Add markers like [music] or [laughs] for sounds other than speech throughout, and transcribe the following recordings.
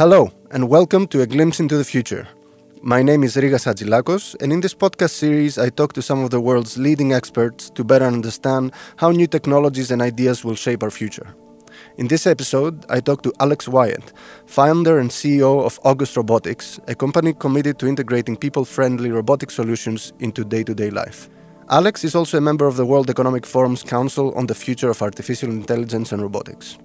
Hello, and welcome to A Glimpse into the Future. My name is Rigas Hadzilacos, and in this podcast series, I talk to some of the world's leading experts to better understand how new technologies and ideas will shape our future. In this episode, I talk to Alex Wyatt, founder and CEO of August Robotics, a company committed to integrating people friendly robotic solutions into day to day life. Alex is also a member of the World Economic Forum's Council on the Future of Artificial Intelligence and Robotics.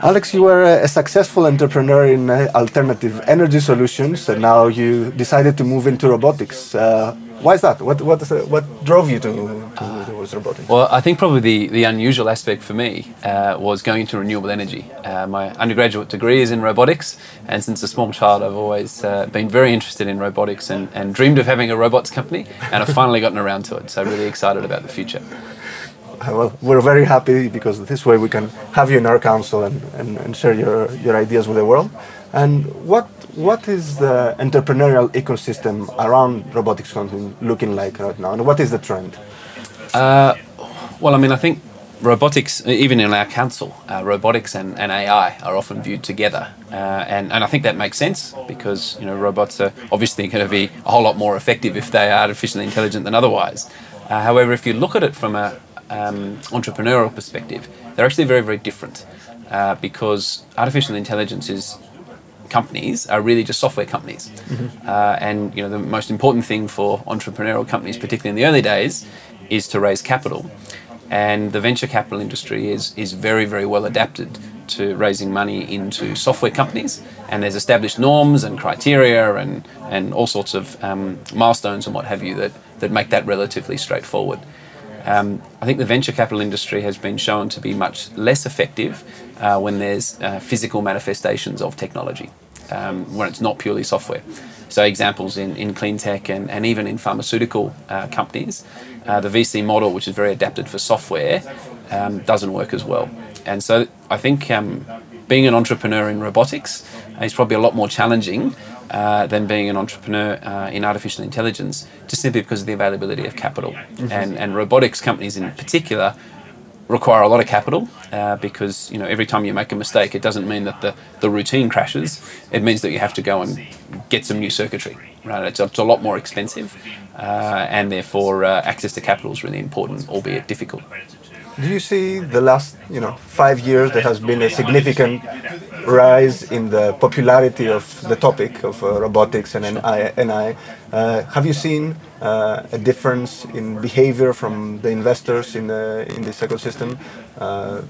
Alex, you were a successful entrepreneur in uh, alternative energy solutions, and now you decided to move into robotics. Uh, why is that? What what uh, what drove you to, to uh, towards robotics? Well, I think probably the, the unusual aspect for me uh, was going into renewable energy. Uh, my undergraduate degree is in robotics, and since a small child, I've always been very interested in robotics and, and dreamed of having a robots company, and I've finally gotten around to it. So really excited about the future. [laughs] Well, we're very happy because this way we can have you in our council and, and, and share your, your ideas with the world. And what what is the entrepreneurial ecosystem around robotics looking like right now, and what is the trend? Uh, well, I mean, I think robotics, even in our council, uh, robotics and, and AI are often viewed together, uh, and and I think that makes sense because you know robots are obviously going to be a whole lot more effective if they are artificially intelligent than otherwise. Uh, however, if you look at it from a, um, entrepreneurial perspective, they're actually very, very different uh, because artificial intelligence is companies are really just software companies. Mm-hmm. Uh, and you know the most important thing for entrepreneurial companies, particularly in the early days, is to raise capital. And the venture capital industry is is very, very well adapted to raising money into software companies. And there's established norms and criteria and, and all sorts of um, milestones and what have you that, that make that relatively straightforward. Um, I think the venture capital industry has been shown to be much less effective uh, when there's uh, physical manifestations of technology, um, when it's not purely software. So, examples in, in clean tech and, and even in pharmaceutical uh, companies, uh, the VC model, which is very adapted for software, um, doesn't work as well. And so, I think um, being an entrepreneur in robotics is probably a lot more challenging uh, than being an entrepreneur uh, in artificial intelligence, just simply because of the availability of capital. Mm-hmm. And, and robotics companies in particular require a lot of capital uh, because you know every time you make a mistake, it doesn't mean that the, the routine crashes. It means that you have to go and get some new circuitry. Right, it's a, it's a lot more expensive, uh, and therefore uh, access to capital is really important, albeit difficult. Do you see the last you know five years there has been a significant rise in the popularity of the topic of uh, robotics and AI. Uh, have you seen uh, a difference in behavior from the investors in, the, in this ecosystem? Uh,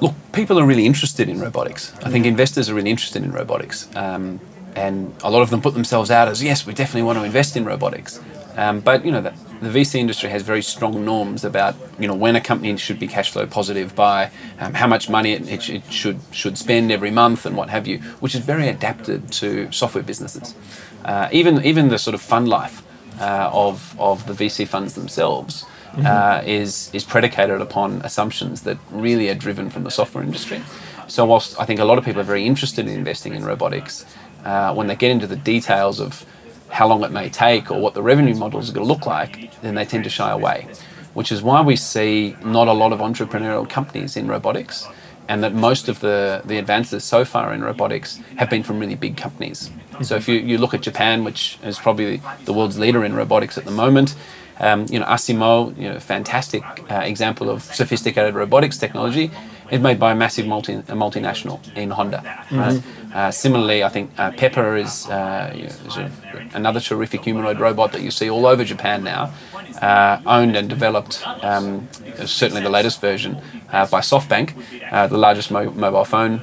Look, people are really interested in robotics. I think investors are really interested in robotics. Um, and a lot of them put themselves out as, yes, we definitely want to invest in robotics. Um, but, you know, that the VC industry has very strong norms about you know when a company should be cash flow positive by um, how much money it, it, it, should should spend every month and what have you, which is very adapted to software businesses. Uh, even even the sort of fund life uh, of of the VC funds themselves. Mm-hmm. Uh, is is predicated upon assumptions that really are driven from the software industry. So whilst I think a lot of people are very interested in investing in robotics, uh, when they get into the details of how long it may take or what the revenue models are going to look like, then they tend to shy away. Which is why we see not a lot of entrepreneurial companies in robotics, and that most of the, the advances so far in robotics have been from really big companies. So if you, you look at Japan, which is probably the world's leader in robotics at the moment, um, you know, Asimo, you know, fantastic uh, example of sophisticated robotics technology, is made by a massive multi, a multinational in Honda. Mm-hmm. Uh, similarly, I think uh, Pepper is uh, sort of another terrific humanoid robot that you see all over Japan now, uh, owned and developed, um, certainly the latest version, uh, by SoftBank, uh, the largest mo- mobile phone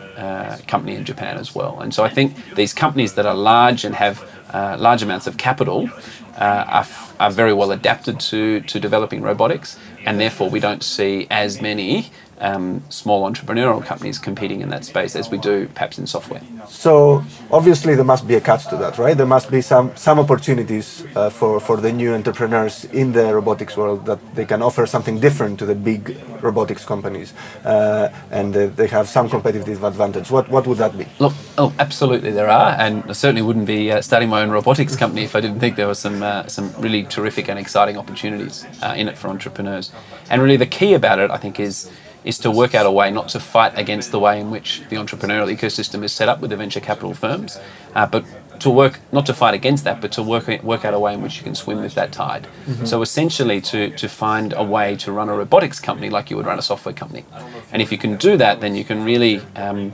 company in Japan as well. And so I think these companies that are large and have large amounts of capital are, f- are very well adapted to, to developing robotics, and therefore we don't see as many um, small entrepreneurial companies competing in that space as we do perhaps in software. So obviously there must be a catch to that, right? There must be some some opportunities uh, for for the new entrepreneurs in the robotics world that they can offer something different to the big robotics companies, uh, and uh, they have some competitive advantage. What what would that be? Look, oh, absolutely there are, and I certainly wouldn't be uh, starting my own robotics company if I didn't think there were some uh, some really terrific and exciting opportunities uh, in it for entrepreneurs. And really, the key about it, I think, is is to work out a way not to fight against the way in which the entrepreneurial ecosystem is set up with the venture capital firms, uh, but to work not to fight against that, but to work work out a way in which you can swim with that tide. Mm-hmm. So essentially, to to find a way to run a robotics company like you would run a software company, and if you can do that, then you can really um,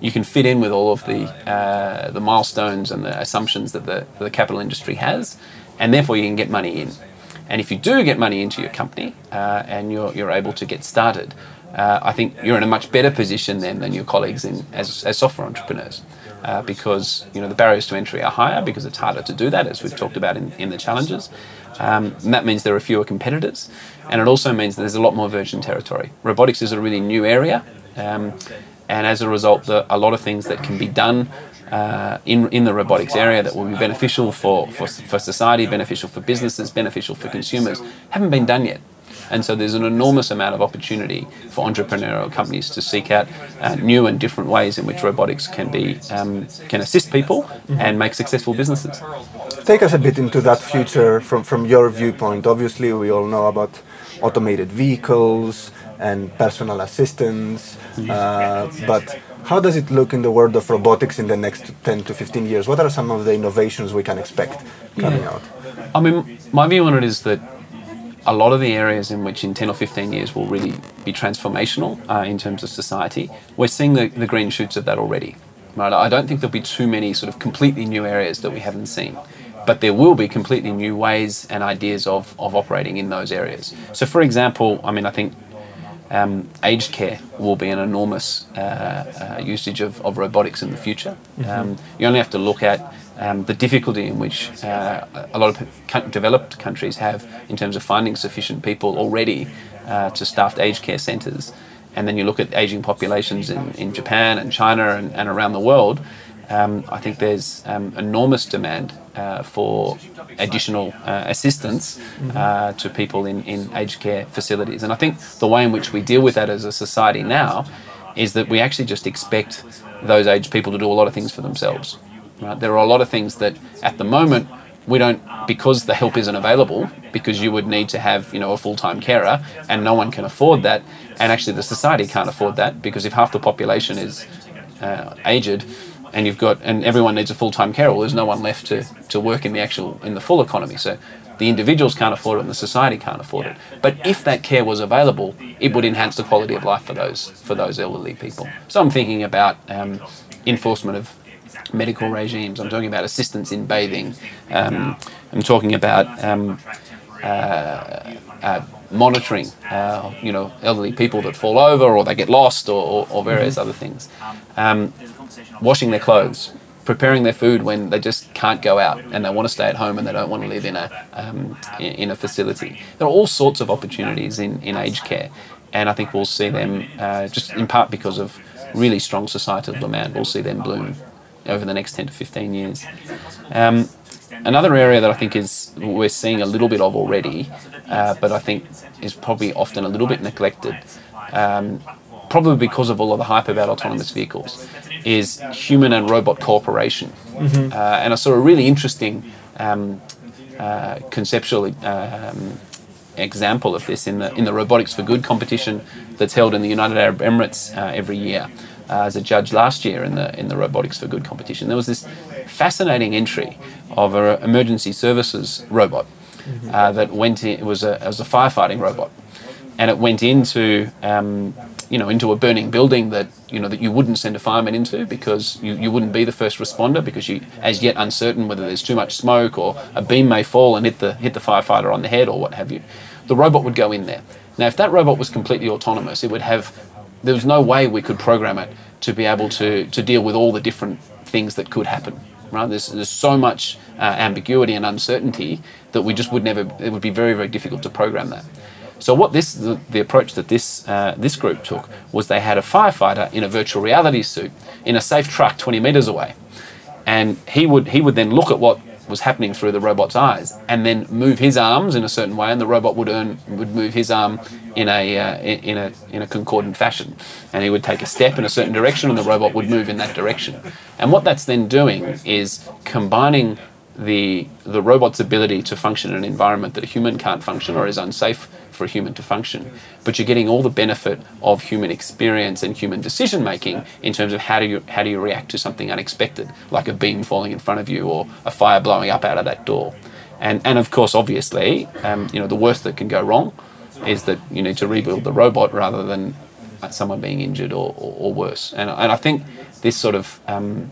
you can fit in with all of the uh, the milestones and the assumptions that the the capital industry has, and therefore you can get money in. And if you do get money into your company uh, and you're, you're able to get started, uh, I think you're in a much better position then than your colleagues in, as, as software entrepreneurs. Uh, because you know the barriers to entry are higher because it's harder to do that, as we've talked about in, in the challenges. Um, and that means there are fewer competitors, and it also means that there's a lot more virgin territory. Robotics is a really new area, um, and as a result, the, a lot of things that can be done uh, in, in the robotics area that will be beneficial for, for, for society, beneficial for businesses, beneficial for consumers haven't been done yet. And so there's an enormous amount of opportunity for entrepreneurial companies to seek out uh, new and different ways in which robotics can be um, can assist people mm-hmm. and make successful businesses. Take us a bit into that future from, from your viewpoint. Obviously, we all know about automated vehicles and personal assistants, uh, but how does it look in the world of robotics in the next 10 to 15 years? What are some of the innovations we can expect coming yeah. out? I mean, my view on it is that a lot of the areas in which in 10 or 15 years will really be transformational uh, in terms of society, we're seeing the, the green shoots of that already. Right? I don't think there'll be too many sort of completely new areas that we haven't seen. But there will be completely new ways and ideas of, of operating in those areas. So, for example, I mean, I think um, aged care will be an enormous uh, uh, usage of, of robotics in the future. Mm-hmm. Um, you only have to look at um, the difficulty in which uh, a lot of developed countries have in terms of finding sufficient people already uh, to staff aged care centres. And then you look at aging populations in, in Japan and China and, and around the world, um, I think there's um, enormous demand uh, for additional uh, assistance uh, to people in, in aged care facilities. And I think the way in which we deal with that as a society now is that we actually just expect those aged people to do a lot of things for themselves. Right? There are a lot of things that at the moment we don't because the help isn't available because you would need to have you know a full-time carer and no one can afford that and actually the society can't afford that because if half the population is uh, aged and you've got and everyone needs a full-time carer well, there's no one left to, to work in the actual in the full economy. So the individuals can't afford it and the society can't afford it. But if that care was available it would enhance the quality of life for those for those elderly people. So i'm thinking about um, enforcement of medical regimes. I'm talking about assistance in bathing. Um, I'm talking about um, uh, uh, monitoring, uh, you know, elderly people that fall over or they get lost or, or, or various other things. Um, washing their clothes, preparing their food when they just can't go out and they want to stay at home and they don't want to live in a um, in a facility. There are all sorts of opportunities in, in aged care, and I think we'll see them uh, just in part because of really strong societal demand. We'll see them bloom over the next 10 to 15 years. Um, another area that I think is we're seeing a little bit of already, uh, but I think is probably often a little bit neglected, um, probably because of all of the hype about autonomous vehicles, is human and robot cooperation. Mm-hmm. Uh, and I saw a really interesting um, uh, conceptual um, example of this in the in the Robotics for Good competition that's held in the United Arab Emirates uh, every year uh, as a judge last year in the in the Robotics for Good competition. There was this fascinating entry of an emergency services robot mm-hmm. uh, that went in. It was a it was a firefighting robot, and it went into um, you know into a burning building that you know that you wouldn't send a fireman into because you, you wouldn't be the first responder because you as yet uncertain whether there's too much smoke or a beam may fall and hit the hit the firefighter on the head or what have you. The robot would go in there. Now, if that robot was completely autonomous, it would have there was no way we could program it to be able to, to deal with all the different things that could happen. Right? There's, there's so much uh, ambiguity and uncertainty that we just would never, it would be very, very difficult to program that. So what this the, the approach that this uh, this group took was they had a firefighter in a virtual reality suit in a safe truck 20 meters away, and he would he would then look at what was happening through the robot's eyes, and then move his arms in a certain way, and the robot would earn would move his arm in a uh, in a in a concordant fashion, and he would take a step in a certain direction, and the robot would move in that direction. And what that's then doing is combining the the robot's ability to function in an environment that a human can't function or is unsafe for a human to function. But you're getting all the benefit of human experience and human decision making in terms of how do you how do you react to something unexpected, like a beam falling in front of you or a fire blowing up out of that door. And and of course, obviously, um, you know the worst that can go wrong is that you need to rebuild the robot rather than someone being injured or, or, or worse. And and I think this sort of um,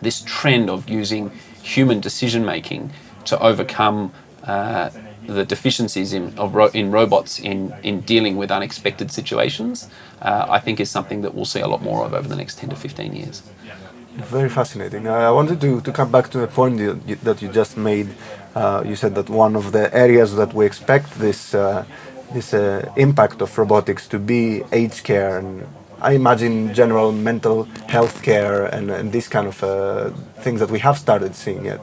this trend of using human decision making to overcome uh, the deficiencies in, ro- in robots in, in dealing with unexpected situations, uh, I think is something that we'll see a lot more of over the next 10 to 15 years. Very fascinating. I wanted to, to come back to a point that you, that you just made. Uh, you said that one of the areas that we expect this uh, this uh, impact of robotics to be aged care and I imagine general mental health care and, and these kind of uh, things that we have started seeing it.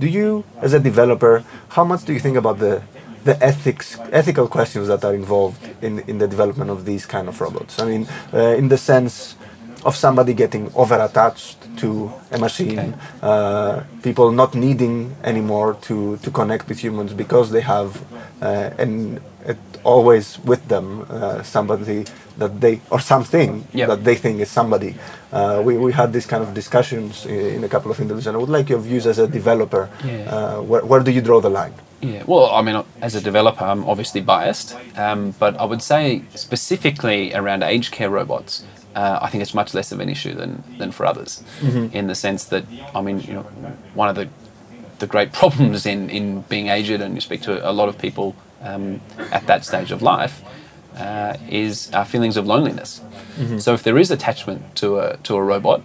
Do you, as a developer, how much do you think about the the ethics, ethical questions that are involved in, in the development of these kind of robots? I mean, uh, in the sense of somebody getting over attached to a machine, okay. uh, people not needing anymore to, to connect with humans because they have uh, an, always with them uh, somebody that they or something yep. that they think is somebody. Uh, we, we had these kind of discussions in, in, a couple of interviews, and I would like your views as a developer. Yeah. Uh, where, where do you draw the line? Yeah, well, I mean, as a developer, I'm obviously biased, um, but I would say specifically around aged care robots, uh, I think it's much less of an issue than, than for others, mm-hmm. in the sense that, I mean, you know, one of the the great [laughs] problems in, in being aged, and you speak to a lot of people um, at that stage of life, uh, is our feelings of loneliness. Mm-hmm. So if there is attachment to a to a robot,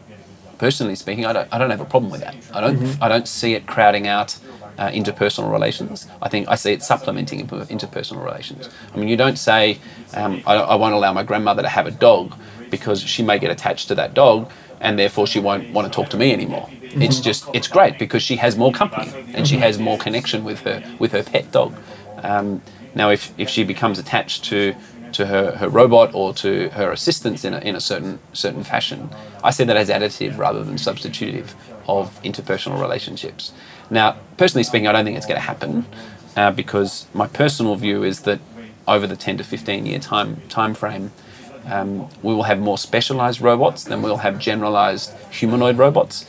personally speaking, I don't I don't have a problem with that. I don't mm-hmm. I don't see it crowding out. Uh, interpersonal relations. I think I see it supplementing interpersonal relations. I mean, you don't say, um, I, I won't allow my grandmother to have a dog because she may get attached to that dog and therefore she won't want to talk to me anymore. Mm-hmm. It's just it's great because she has more company and she has more connection with her with her pet dog. Um, now, if, if she becomes attached to to her, her robot or to her assistants in a, in a certain certain fashion, I see that as additive rather than substitutive of interpersonal relationships. Now, personally speaking, I don't think it's going to happen uh, because my personal view is that over the 10 to 15 year time time frame, um, we will have more specialized robots than we'll have generalized humanoid robots.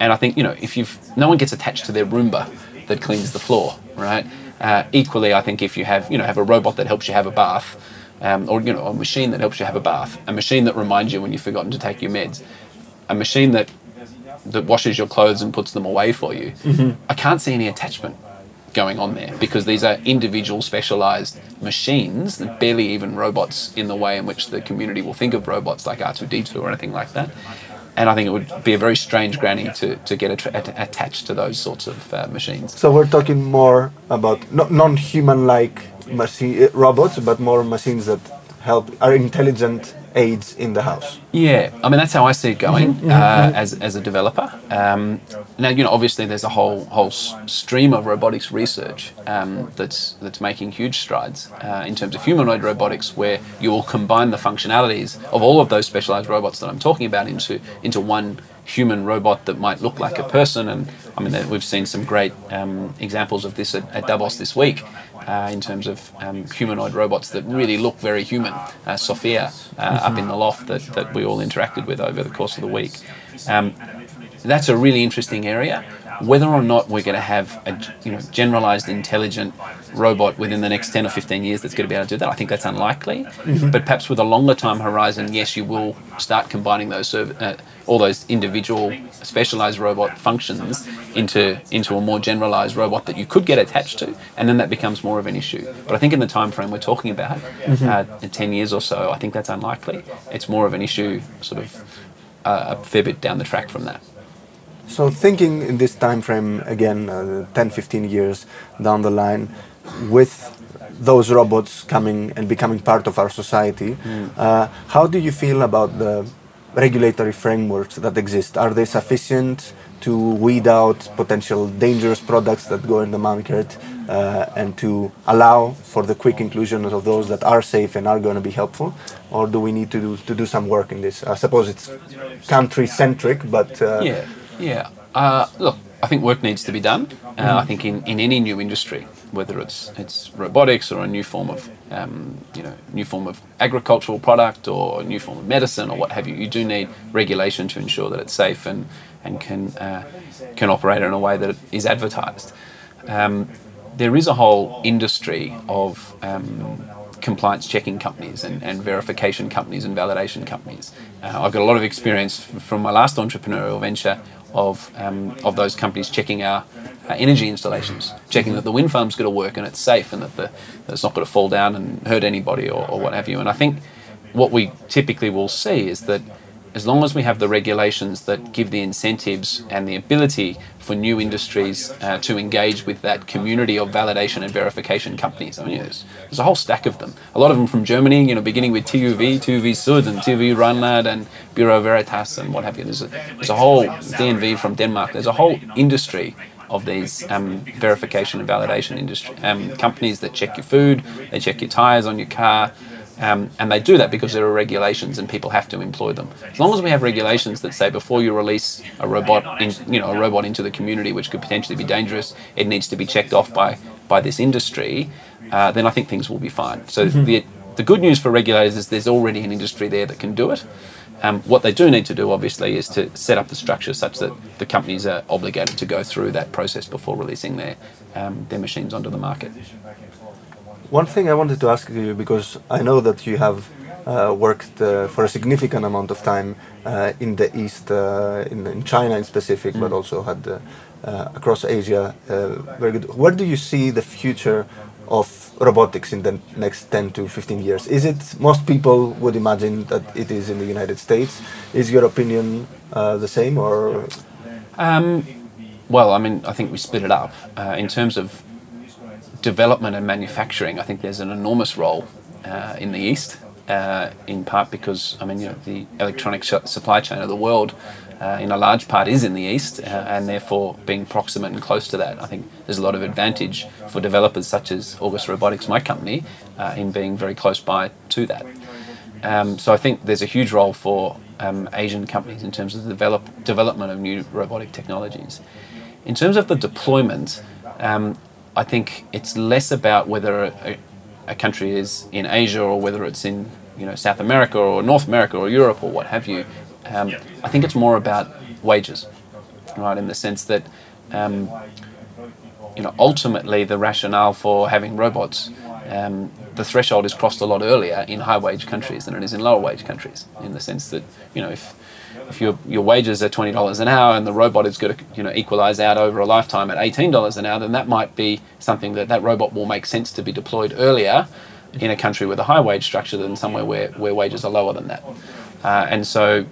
And I think you know if you've no one gets attached to their Roomba that cleans the floor, right? Uh, equally, I think if you have you know have a robot that helps you have a bath, um, or you know a machine that helps you have a bath, a machine that reminds you when you've forgotten to take your meds, a machine that that washes your clothes and puts them away for you, mm-hmm. I can't see any attachment going on there because these are individual specialized machines barely even robots in the way in which the community will think of robots like R2D2 or anything like that and I think it would be a very strange granny to, to get attached to those sorts of uh, machines. So we're talking more about non-human-like machine uh, robots, but more machines that help are intelligent aids in the house. Yeah, I mean that's how I see it going mm-hmm. uh, mm-hmm. as, as a developer. Um, now you know obviously there's a whole whole stream of robotics research um, that's that's making huge strides uh, in terms of humanoid robotics, where you will combine the functionalities of all of those specialized robots that I'm talking about into into one human robot that might look like a person. And I mean we've seen some great um, examples of this at, at Davos this week uh, in terms of um, humanoid robots that really look very human. Uh, Sophia uh, mm-hmm. up in the loft that, that we all interacted with over the course of the week. Um, that's a really interesting area. Whether or not we're going to have a you know generalized intelligent robot within the next 10 or 15 years that's going to be able to do that, I think that's unlikely. Mm-hmm. But perhaps with a longer time horizon, yes, you will start combining those serv- uh, all those individual specialized robot functions into into a more generalized robot that you could get attached to, and then that becomes more of an issue. But I think in the time frame we're talking about, mm-hmm. uh, in 10 years or so, I think that's unlikely. It's more of an issue, sort of uh, a fair bit down the track from that. So thinking in this time frame again, uh, 10, 15 years down the line, with those robots coming and becoming part of our society. Mm. Uh, how do you feel about the regulatory frameworks that exist? Are they sufficient to weed out potential dangerous products that go in the market uh, and to allow for the quick inclusion of those that are safe and are going to be helpful? Or do we need to do, to do some work in this? I suppose it's country centric, but. Uh, yeah, yeah. Uh, look, I think work needs to be done. Mm-hmm. I think in, in any new industry, whether it's it's robotics or a new form of um, you know new form of agricultural product or a new form of medicine or what have you. You do need regulation to ensure that it's safe and and can uh, can operate in a way that is advertised. Um, there is a whole industry of um, compliance checking companies and, and, verification companies and validation companies. Uh, I've got a lot of experience from my last entrepreneurial venture of, um, of those companies checking our uh, energy installations, checking that the wind farm's going to work and it's safe and that, the, that it's not going to fall down and hurt anybody or, or what have you. And I think what we typically will see is that as long as we have the regulations that give the incentives and the ability for new industries uh, to engage with that community of validation and verification companies. I mean, there's, there's, a whole stack of them. A lot of them from Germany, you know, beginning with TÜV, TÜV Sud, and TÜV Rheinland, and Bureau Veritas, and what have you. There's a, there's a whole DNV from Denmark. There's a whole industry of these um, verification and validation industry um, companies that check your food, they check your tires on your car, um, and they do that because there are regulations and people have to employ them. As long as we have regulations that say before you release a robot, in, you know, a robot into the community, which could potentially be dangerous, it needs to be checked off by by this industry. Uh, then I think things will be fine. So mm-hmm. the the good news for regulators is there's already an industry there that can do it. Um, what they do need to do, obviously, is to set up the structure such that the companies are obligated to go through that process before releasing their um, their machines onto the market. One thing I wanted to ask you because I know that you have uh, worked uh, for a significant amount of time uh, in the East, uh, in, in, China in specific, mm. but also had uh, uh, across Asia. very good. Where do you see the future of robotics in the next 10 to 15 years? Is it most people would imagine that it is in the United States? Is your opinion the same or? Um, well, I mean, I think we split it up in terms of development and manufacturing, I think there's an enormous role uh, in the East, uh, in part because, I mean, you know, the electronic sh- supply chain of the world uh, in a large part is in the East, uh, and therefore being proximate and close to that, I think there's a lot of advantage for developers such as August Robotics, my company, uh, in being very close by to that. Um, so I think there's a huge role for um, Asian companies in terms of the develop, development of new robotic technologies. In terms of the deployment, um, I think it's less about whether a, a, country is in Asia or whether it's in you know South America or North America or Europe or what have you. Um, I think it's more about wages, right? In the sense that um, you know ultimately the rationale for having robots, um, the threshold is crossed a lot earlier in high wage countries than it is in lower wage countries. In the sense that you know if if your your wages are twenty dollars an hour and the robot is going to you know equalize out over a lifetime at eighteen dollars an hour, then that might be something that that robot will make sense to be deployed earlier in a country with a high wage structure than somewhere where, where wages are lower than that. Uh, and so,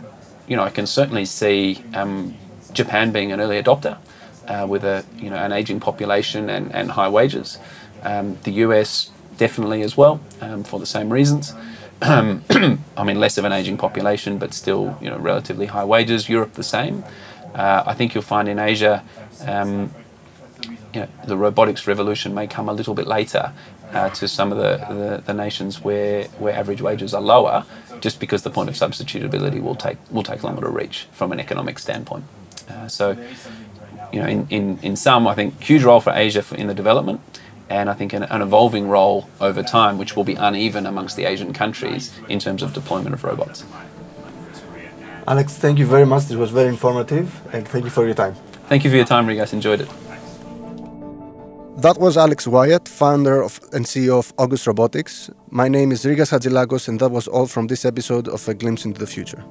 you know, I can certainly see um, Japan being an early adopter uh, with a you know an aging population and, and high wages. Um, the US definitely as well um, for the same reasons. Um, [clears throat] I mean, less of an aging population, but still, you know, relatively high wages. Europe the same. Uh, I think you'll find in Asia, um, you know, the robotics revolution may come a little bit later uh, to some of the, the, the, nations where, where average wages are lower, just because the point of substitutability will take will take longer to reach from an economic standpoint. Uh, so, you know, in, in, in some, I think huge role for Asia for, in the development and I think an, an, evolving role over time, which will be uneven amongst the Asian countries in terms of deployment of robots. Alex, thank you very much. This was very informative, and thank you for your time. Thank you for your time, Rigas. Enjoyed it. That was Alex Wyatt, founder of, and CEO of August Robotics. My name is Rigas Hadzilacos, and that was all from this episode of A Glimpse into the Future.